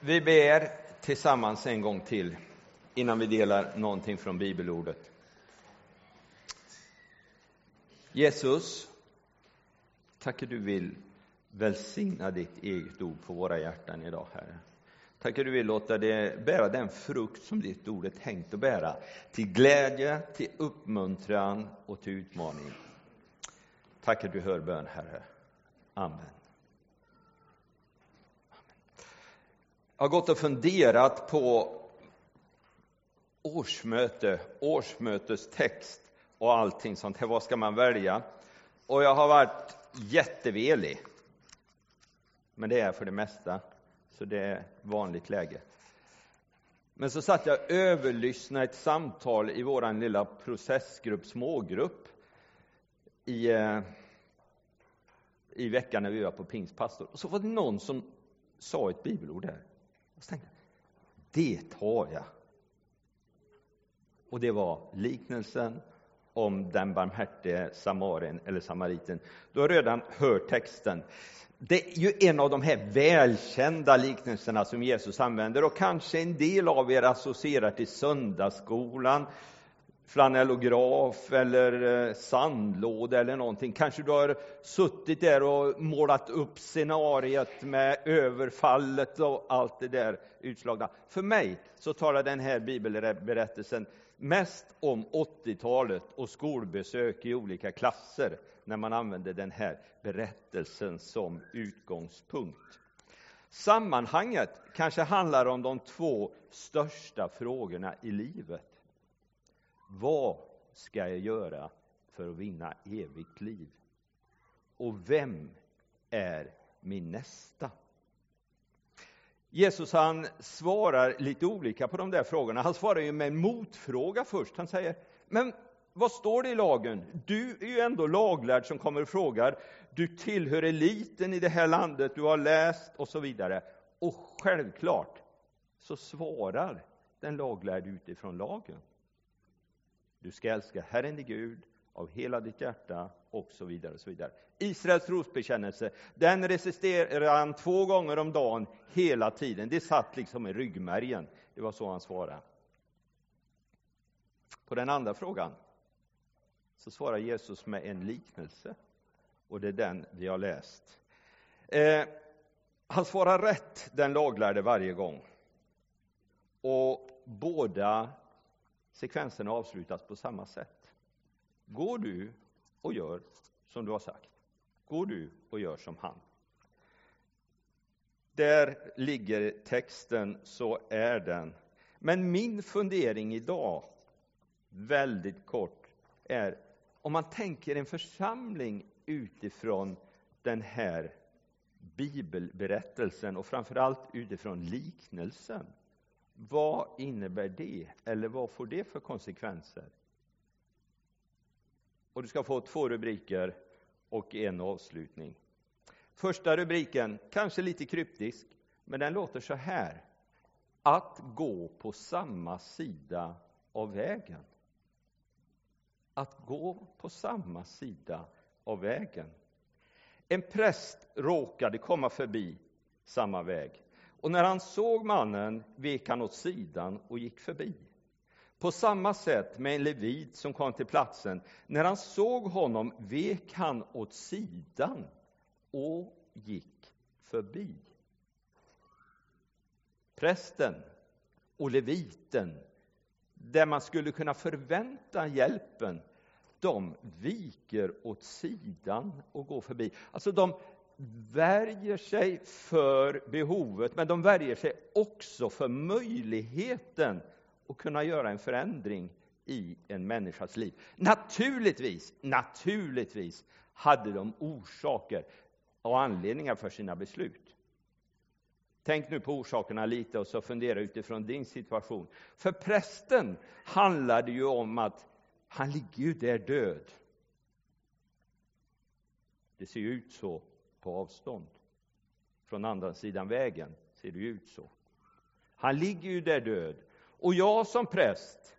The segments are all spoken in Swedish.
Vi ber tillsammans en gång till innan vi delar någonting från bibelordet. Jesus, tackar du vill välsigna ditt eget ord på våra hjärtan idag, Herre. Tackar du vill låta det bära den frukt som ditt ord är tänkt att bära, till glädje, till uppmuntran och till utmaning. Tackar du hör bön, Herre. Amen. Har gått och funderat på årsmöte, årsmötestext och allting sånt här. Vad ska man välja? Och jag har varit jättevelig. Men det är för det mesta, så det är vanligt läge. Men så satt jag och överlyssnade ett samtal i vår lilla processgrupp, smågrupp, i, eh, i veckan när vi var på pingstpastor. Och så var det någon som sa ett bibelord där. Och så tänkte jag, det tar jag. Och det var liknelsen om den barmhärtige samarien eller samariten. Du har redan hört texten. Det är ju en av de här välkända liknelserna som Jesus använder och kanske en del av er associerar till söndagsskolan flanellograf eller eh, sandlåda eller någonting. Kanske du har suttit där och målat upp scenariet med överfallet och allt det där utslagna. För mig så talar den här bibelberättelsen mest om 80-talet och skolbesök i olika klasser när man använder den här berättelsen som utgångspunkt. Sammanhanget kanske handlar om de två största frågorna i livet. Vad ska jag göra för att vinna evigt liv? Och vem är min nästa? Jesus han svarar lite olika på de där frågorna. Han svarar ju med en motfråga först. Han säger, men vad står det i lagen? Du är ju ändå laglärd som kommer och frågar. Du tillhör eliten i det här landet, du har läst och så vidare. Och självklart så svarar den laglärde utifrån lagen. Du ska älska Herren din Gud av hela ditt hjärta och så vidare. Och så vidare. Israels trosbekännelse, den resisterade han två gånger om dagen hela tiden. Det satt liksom i ryggmärgen. Det var så han svarade. På den andra frågan så svarar Jesus med en liknelse. Och det är den vi har läst. Eh, han svarar rätt, den laglärde, varje gång. Och båda sekvenserna avslutas på samma sätt. Går du och gör som du har sagt. Går du och gör som han. Där ligger texten, så är den. Men min fundering idag, väldigt kort, är om man tänker en församling utifrån den här bibelberättelsen och framförallt utifrån liknelsen. Vad innebär det? Eller vad får det för konsekvenser? Och du ska få två rubriker och en avslutning. Första rubriken, kanske lite kryptisk, men den låter så här. Att gå på samma sida av vägen. Att gå på samma sida av vägen. En präst råkade komma förbi samma väg. Och när han såg mannen vek han åt sidan och gick förbi. På samma sätt med en levit som kom till platsen. När han såg honom vek han åt sidan och gick förbi. Prästen och leviten, där man skulle kunna förvänta hjälpen, de viker åt sidan och går förbi. Alltså de värjer sig för behovet, men de värjer sig också för möjligheten att kunna göra en förändring i en människas liv. Naturligtvis, naturligtvis hade de orsaker och anledningar för sina beslut. Tänk nu på orsakerna lite och så fundera utifrån din situation. För prästen handlar det ju om att han ligger ju där död. Det ser ju ut så på avstånd. Från andra sidan vägen ser det ut så. Han ligger ju där död. Och jag som präst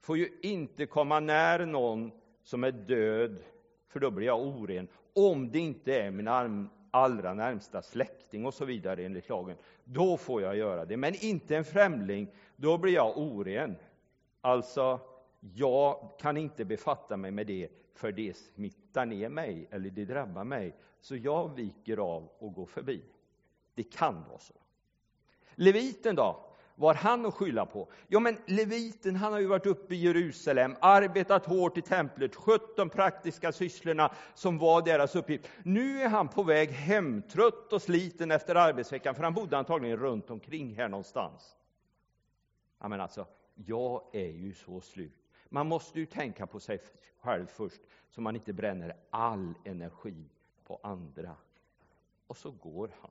får ju inte komma när någon som är död, för då blir jag oren, om det inte är min allra närmsta släkting och så vidare enligt lagen, då får jag göra det. Men inte en främling, då blir jag oren. Alltså, jag kan inte befatta mig med det, för det smittar ner mig eller det drabbar mig. Så jag viker av och går förbi. Det kan vara så. Leviten då? Var han att skylla på? Ja, men leviten han har ju varit uppe i Jerusalem, arbetat hårt i templet, skött de praktiska sysslorna som var deras uppgift. Nu är han på väg hem, trött och sliten efter arbetsveckan, för han bodde antagligen runt omkring här någonstans. Ja, men alltså, jag är ju så slut. Man måste ju tänka på sig själv först, så man inte bränner all energi på andra. Och så går han.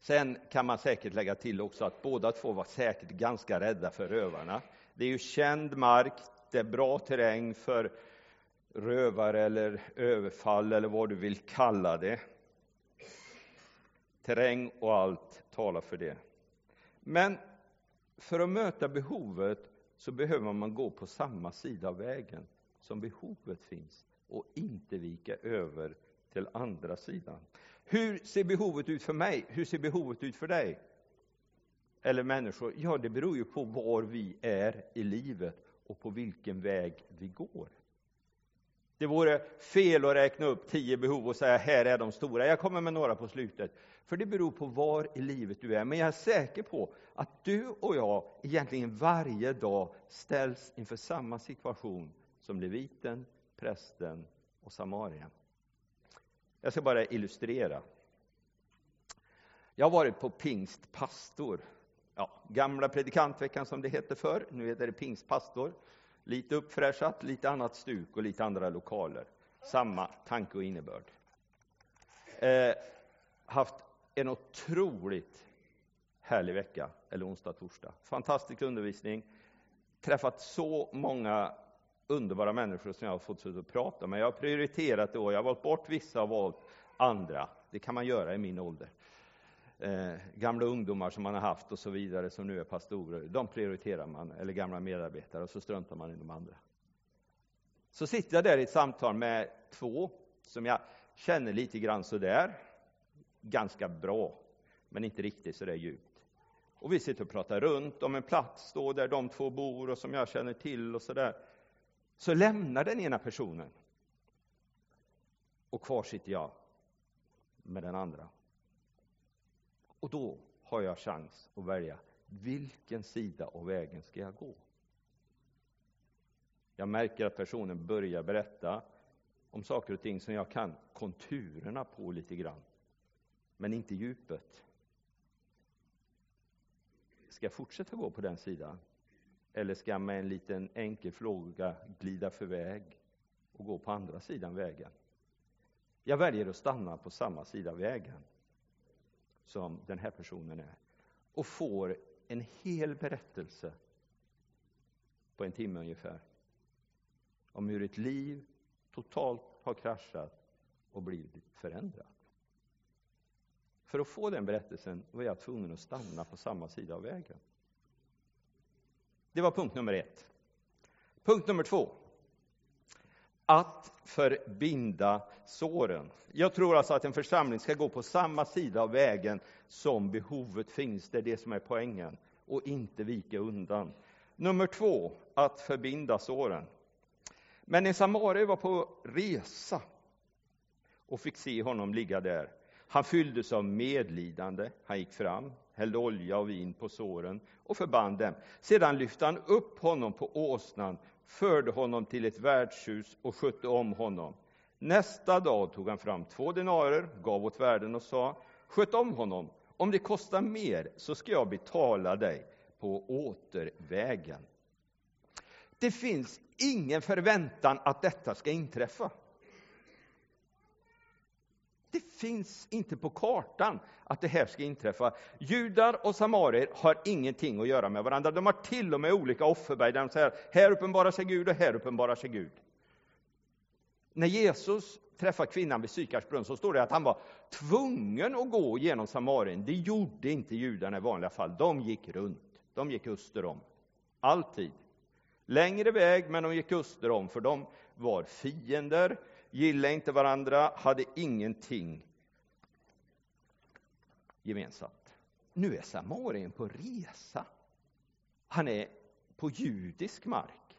Sen kan man säkert lägga till också att båda två var säkert ganska rädda för rövarna. Det är ju känd mark, det är bra terräng för rövare eller överfall eller vad du vill kalla det. Terräng och allt talar för det. Men för att möta behovet så behöver man gå på samma sida av vägen som behovet finns och inte vika över till andra sidan. Hur ser behovet ut för mig? Hur ser behovet ut för dig? Eller människor? Ja, det beror ju på var vi är i livet och på vilken väg vi går. Det vore fel att räkna upp tio behov och säga här är de stora. Jag kommer med några på slutet. För det beror på var i livet du är. Men jag är säker på att du och jag egentligen varje dag ställs inför samma situation som leviten, prästen och samarien. Jag ska bara illustrera. Jag har varit på pingstpastor. Ja, gamla predikantveckan som det hette förr. Nu heter det pingstpastor. Lite uppfräschat, lite annat stuk och lite andra lokaler. Samma tanke och innebörd. Eh, haft en otroligt härlig vecka, eller onsdag, torsdag. Fantastisk undervisning. Träffat så många underbara människor som jag har fått sitta och prata med. Jag har prioriterat det och jag har valt bort vissa och valt andra. Det kan man göra i min ålder. Eh, gamla ungdomar som man har haft och så vidare, som nu är pastorer, de prioriterar man, eller gamla medarbetare, och så struntar man i de andra. Så sitter jag där i ett samtal med två som jag känner lite grann sådär, ganska bra, men inte riktigt sådär djupt. Och vi sitter och pratar runt om en plats då där de två bor och som jag känner till och sådär så lämnar den ena personen. Och kvar sitter jag med den andra. Och då har jag chans att välja vilken sida av vägen ska jag gå. Jag märker att personen börjar berätta om saker och ting som jag kan konturerna på lite grann, men inte djupet. Ska jag fortsätta gå på den sidan? Eller ska jag med en liten enkel fråga glida förväg och gå på andra sidan vägen? Jag väljer att stanna på samma sida vägen som den här personen är och får en hel berättelse på en timme ungefär om hur ett liv totalt har kraschat och blivit förändrat. För att få den berättelsen var jag tvungen att stanna på samma sida av vägen. Det var punkt nummer ett. Punkt nummer två. Att förbinda såren. Jag tror alltså att en församling ska gå på samma sida av vägen som behovet finns. Det är det som är poängen. Och inte vika undan. Nummer två, att förbinda såren. Men en samarie var på resa och fick se honom ligga där. Han fylldes av medlidande. Han gick fram, hällde olja och vin på såren och förband dem. Sedan lyfte han upp honom på åsnan, förde honom till ett värdshus och skötte om honom. Nästa dag tog han fram två denarer, gav åt värden och sa, sköt om honom. Om det kostar mer så ska jag betala dig på återvägen. Det finns ingen förväntan att detta ska inträffa. Det finns inte på kartan att det här ska inträffa. Judar och samarier har ingenting att göra med varandra. De har till och med olika offerberg där de säger här uppenbarar sig Gud och här uppenbarar sig Gud. När Jesus träffar kvinnan vid Sykars brunn så står det att han var tvungen att gå genom Samarien. Det gjorde inte judarna i vanliga fall. De gick runt. De gick öster om. Alltid. Längre väg, men de gick öster om, för de var fiender, gillade inte varandra, hade ingenting gemensamt. Nu är Samarien på resa. Han är på judisk mark.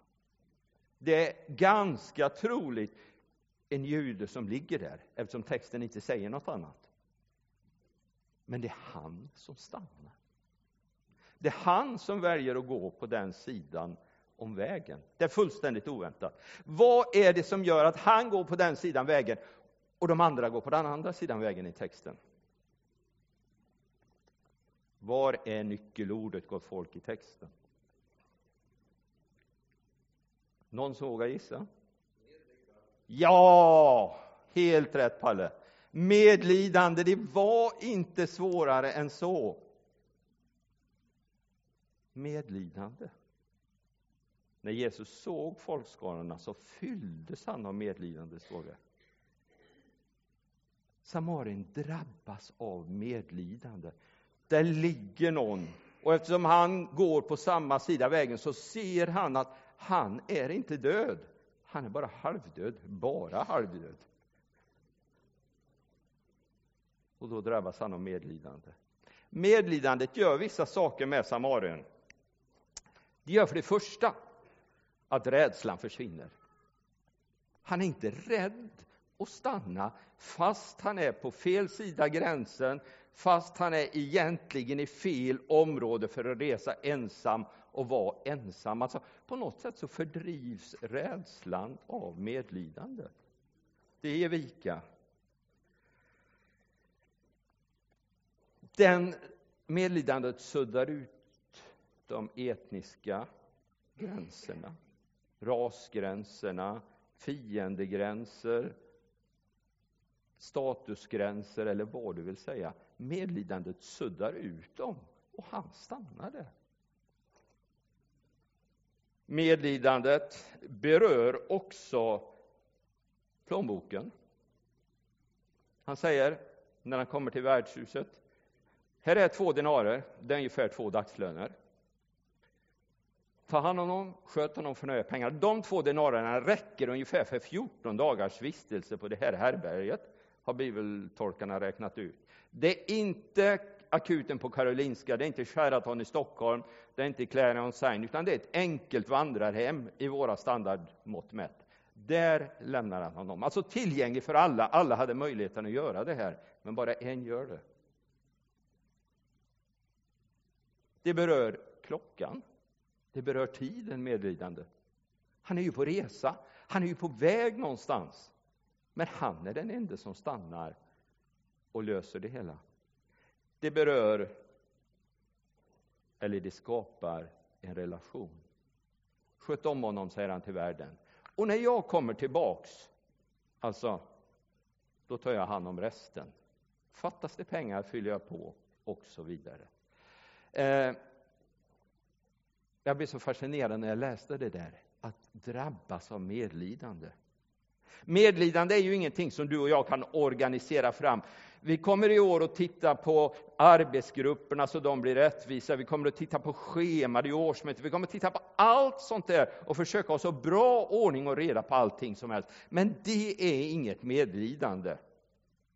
Det är ganska troligt en jude som ligger där, eftersom texten inte säger något annat. Men det är han som stannar. Det är han som väljer att gå på den sidan om vägen. Det är fullständigt oväntat. Vad är det som gör att han går på den sidan vägen och de andra går på den andra sidan vägen i texten? Var är nyckelordet, gott folk, i texten? Någon som vågar gissa? Ja, helt rätt Palle. Medlidande, det var inte svårare än så. Medlidande. När Jesus såg folkskarorna så fylldes han av medlidande, står det. Samarien drabbas av medlidande. Där ligger någon och eftersom han går på samma sida vägen så ser han att han är inte död. Han är bara halvdöd, bara halvdöd. Och då drabbas han av medlidande. Medlidandet gör vissa saker med Samarien. Det gör för det första att rädslan försvinner. Han är inte rädd att stanna fast han är på fel sida gränsen, fast han är egentligen i fel område för att resa ensam och vara ensam. Alltså, på något sätt så fördrivs rädslan av medlidande. Det ger vika. Den medlidandet suddar ut de etniska gränserna, rasgränserna, fiendegränser, statusgränser eller vad du vill säga. Medlidandet suddar ut dem och han stannade. Medlidandet berör också plånboken. Han säger, när han kommer till värdshuset, här är två denarer, det är ungefär två dagslöner. Ta hand om dem, sköt honom för några pengar. De två denarerna räcker ungefär för 14 dagars vistelse på det här herberget, har bibeltolkarna räknat ut. Det är inte akuten på Karolinska, det är inte Sheraton i Stockholm, det är inte Clarion Sign, utan det är ett enkelt vandrarhem i våra standardmått mätt. Där lämnar han honom. Alltså tillgänglig för alla. Alla hade möjligheten att göra det här, men bara en gör det. Det berör klockan. Det berör tiden, medlidande. Han är ju på resa. Han är ju på väg någonstans. Men han är den enda som stannar och löser det hela. Det berör, eller det skapar en relation. Sköt om honom, säger han till världen. Och när jag kommer tillbaks, alltså, då tar jag hand om resten. Fattas det pengar fyller jag på, och så vidare. Eh, jag blev så fascinerad när jag läste det där, att drabbas av medlidande. Medlidande är ju ingenting som du och jag kan organisera fram. Vi kommer i år att titta på arbetsgrupperna så de blir rättvisa. Vi kommer att titta på scheman i årsmötet. Vi kommer att titta på allt sånt där och försöka ha så bra ordning och reda på allting som helst. Men det är inget medlidande.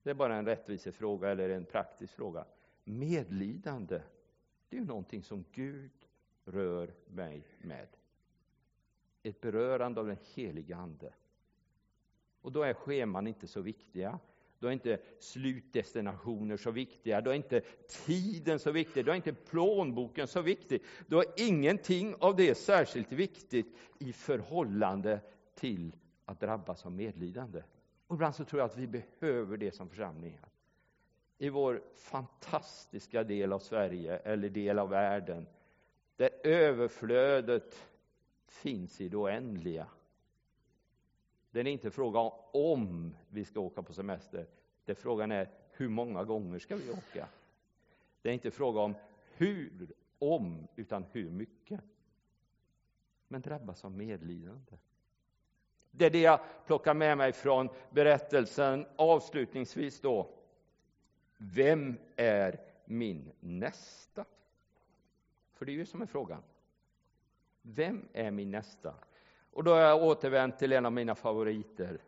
Det är bara en rättvisefråga eller en praktisk fråga. Medlidande, det är ju någonting som Gud rör mig med. Ett berörande av den heliga Ande. Och då är scheman inte så viktiga. Då är inte slutdestinationer så viktiga, då är inte tiden så viktig, då är inte plånboken så viktig. Då är ingenting av det särskilt viktigt i förhållande till att drabbas av medlidande. Och ibland så tror jag att vi behöver det som församlingar. I vår fantastiska del av Sverige, eller del av världen, där överflödet finns i det oändliga. Det är inte fråga om vi ska åka på semester. Det frågan är hur många gånger ska vi åka? Det är inte fråga om hur, om, utan hur mycket. Men drabbas av medlidande. Det är det jag plockar med mig från berättelsen avslutningsvis då. Vem är min nästa? För det är ju som är frågan. Vem är min nästa? Och då har jag återvänt till en av mina favoriter,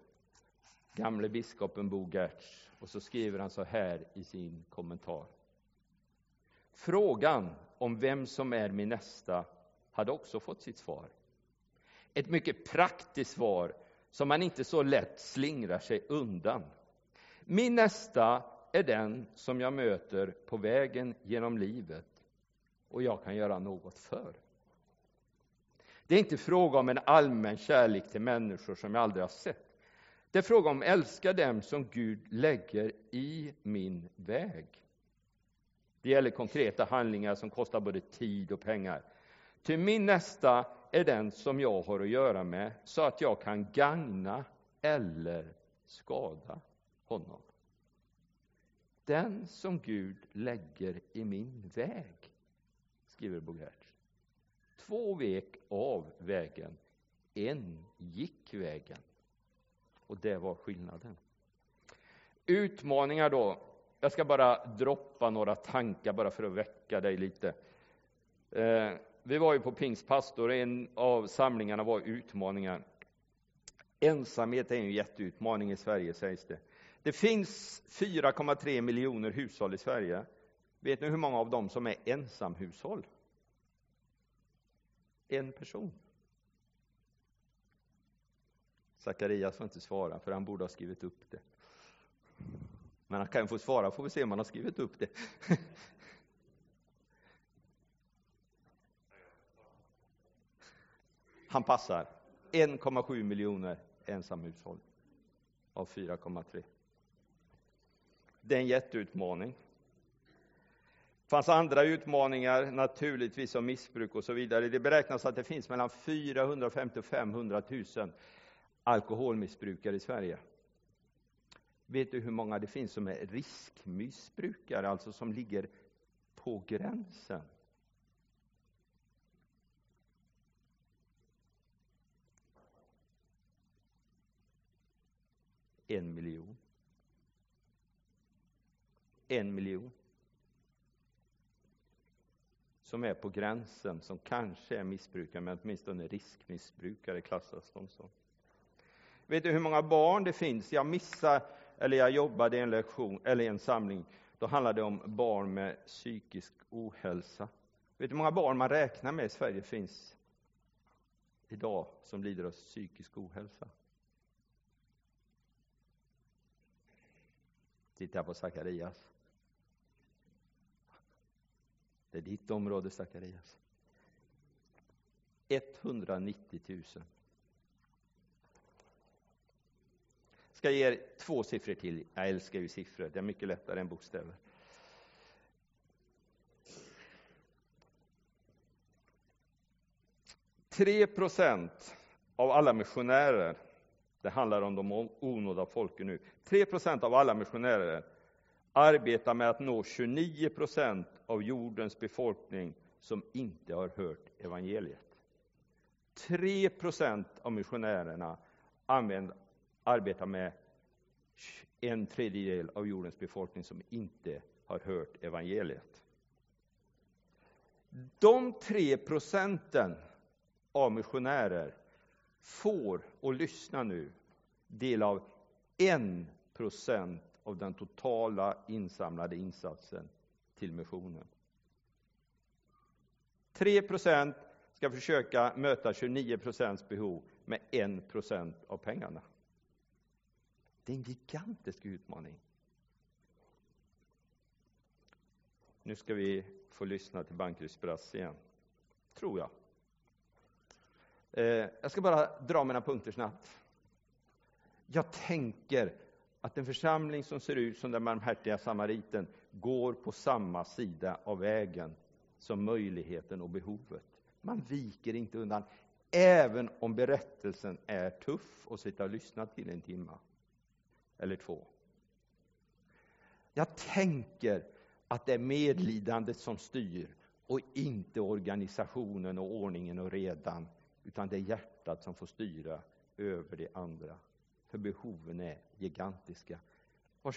gamle biskopen Bo Gertz. Och så skriver han så här i sin kommentar. Frågan om vem som är min nästa hade också fått sitt svar. Ett mycket praktiskt svar som man inte så lätt slingrar sig undan. Min nästa är den som jag möter på vägen genom livet och jag kan göra något för. Det är inte fråga om en allmän kärlek till människor som jag aldrig har sett. Det är fråga om att älska dem som Gud lägger i min väg. Det gäller konkreta handlingar som kostar både tid och pengar. Till min nästa är den som jag har att göra med så att jag kan gagna eller skada honom. Den som Gud lägger i min väg, skriver Bogert. Två vek av vägen, en gick vägen. Och det var skillnaden. Utmaningar då. Jag ska bara droppa några tankar bara för att väcka dig lite. Eh, vi var ju på Pingstpastor, en av samlingarna var utmaningar. Ensamhet är en jätteutmaning i Sverige sägs det. Det finns 4,3 miljoner hushåll i Sverige. Vet ni hur många av dem som är ensamhushåll? En person. Sakarias får inte svara, för han borde ha skrivit upp det. Men han kan få svara, får vi se om han har skrivit upp det. Han passar. 1,7 miljoner ensamhushåll av 4,3. Det är en jätteutmaning. Det fanns andra utmaningar, naturligtvis som missbruk och så vidare. Det beräknas att det finns mellan 450 och 500 000 alkoholmissbrukare i Sverige. Vet du hur många det finns som är riskmissbrukare, alltså som ligger på gränsen? En miljon. En miljon. Som är på gränsen, som kanske är missbrukare, men åtminstone riskmissbrukare klassas de som. Vet du hur många barn det finns? Jag missade, eller jag jobbade i en lektion, eller en samling, då handlade det om barn med psykisk ohälsa. Vet du hur många barn man räknar med i Sverige finns idag som lider av psykisk ohälsa? Titta på Sakarias. Det är ditt område, Sakarias. 190 000. ska ge er två siffror till. Jag älskar ju siffror, det är mycket lättare än bokstäver. Tre procent av alla missionärer, det handlar om de onådda folken nu, tre procent av alla missionärer arbetar med att nå 29 procent av jordens befolkning som inte har hört evangeliet. 3 procent av missionärerna använder, arbetar med en tredjedel av jordens befolkning som inte har hört evangeliet. De tre procenten av missionärer får, och lyssna nu, del av en procent av den totala insamlade insatsen till missionen. 3 procent ska försöka möta 29 procents behov med 1 procent av pengarna. Det är en gigantisk utmaning. Nu ska vi få lyssna till Bankerys brass igen, tror jag. Eh, jag ska bara dra mina punkter snabbt. Jag tänker att en församling som ser ut som den barmhärtiga samariten går på samma sida av vägen som möjligheten och behovet. Man viker inte undan, även om berättelsen är tuff att sitta och lyssna till en timme eller två. Jag tänker att det är medlidandet som styr och inte organisationen och ordningen och redan, utan det är hjärtat som får styra över det andra. För behoven är gigantiska.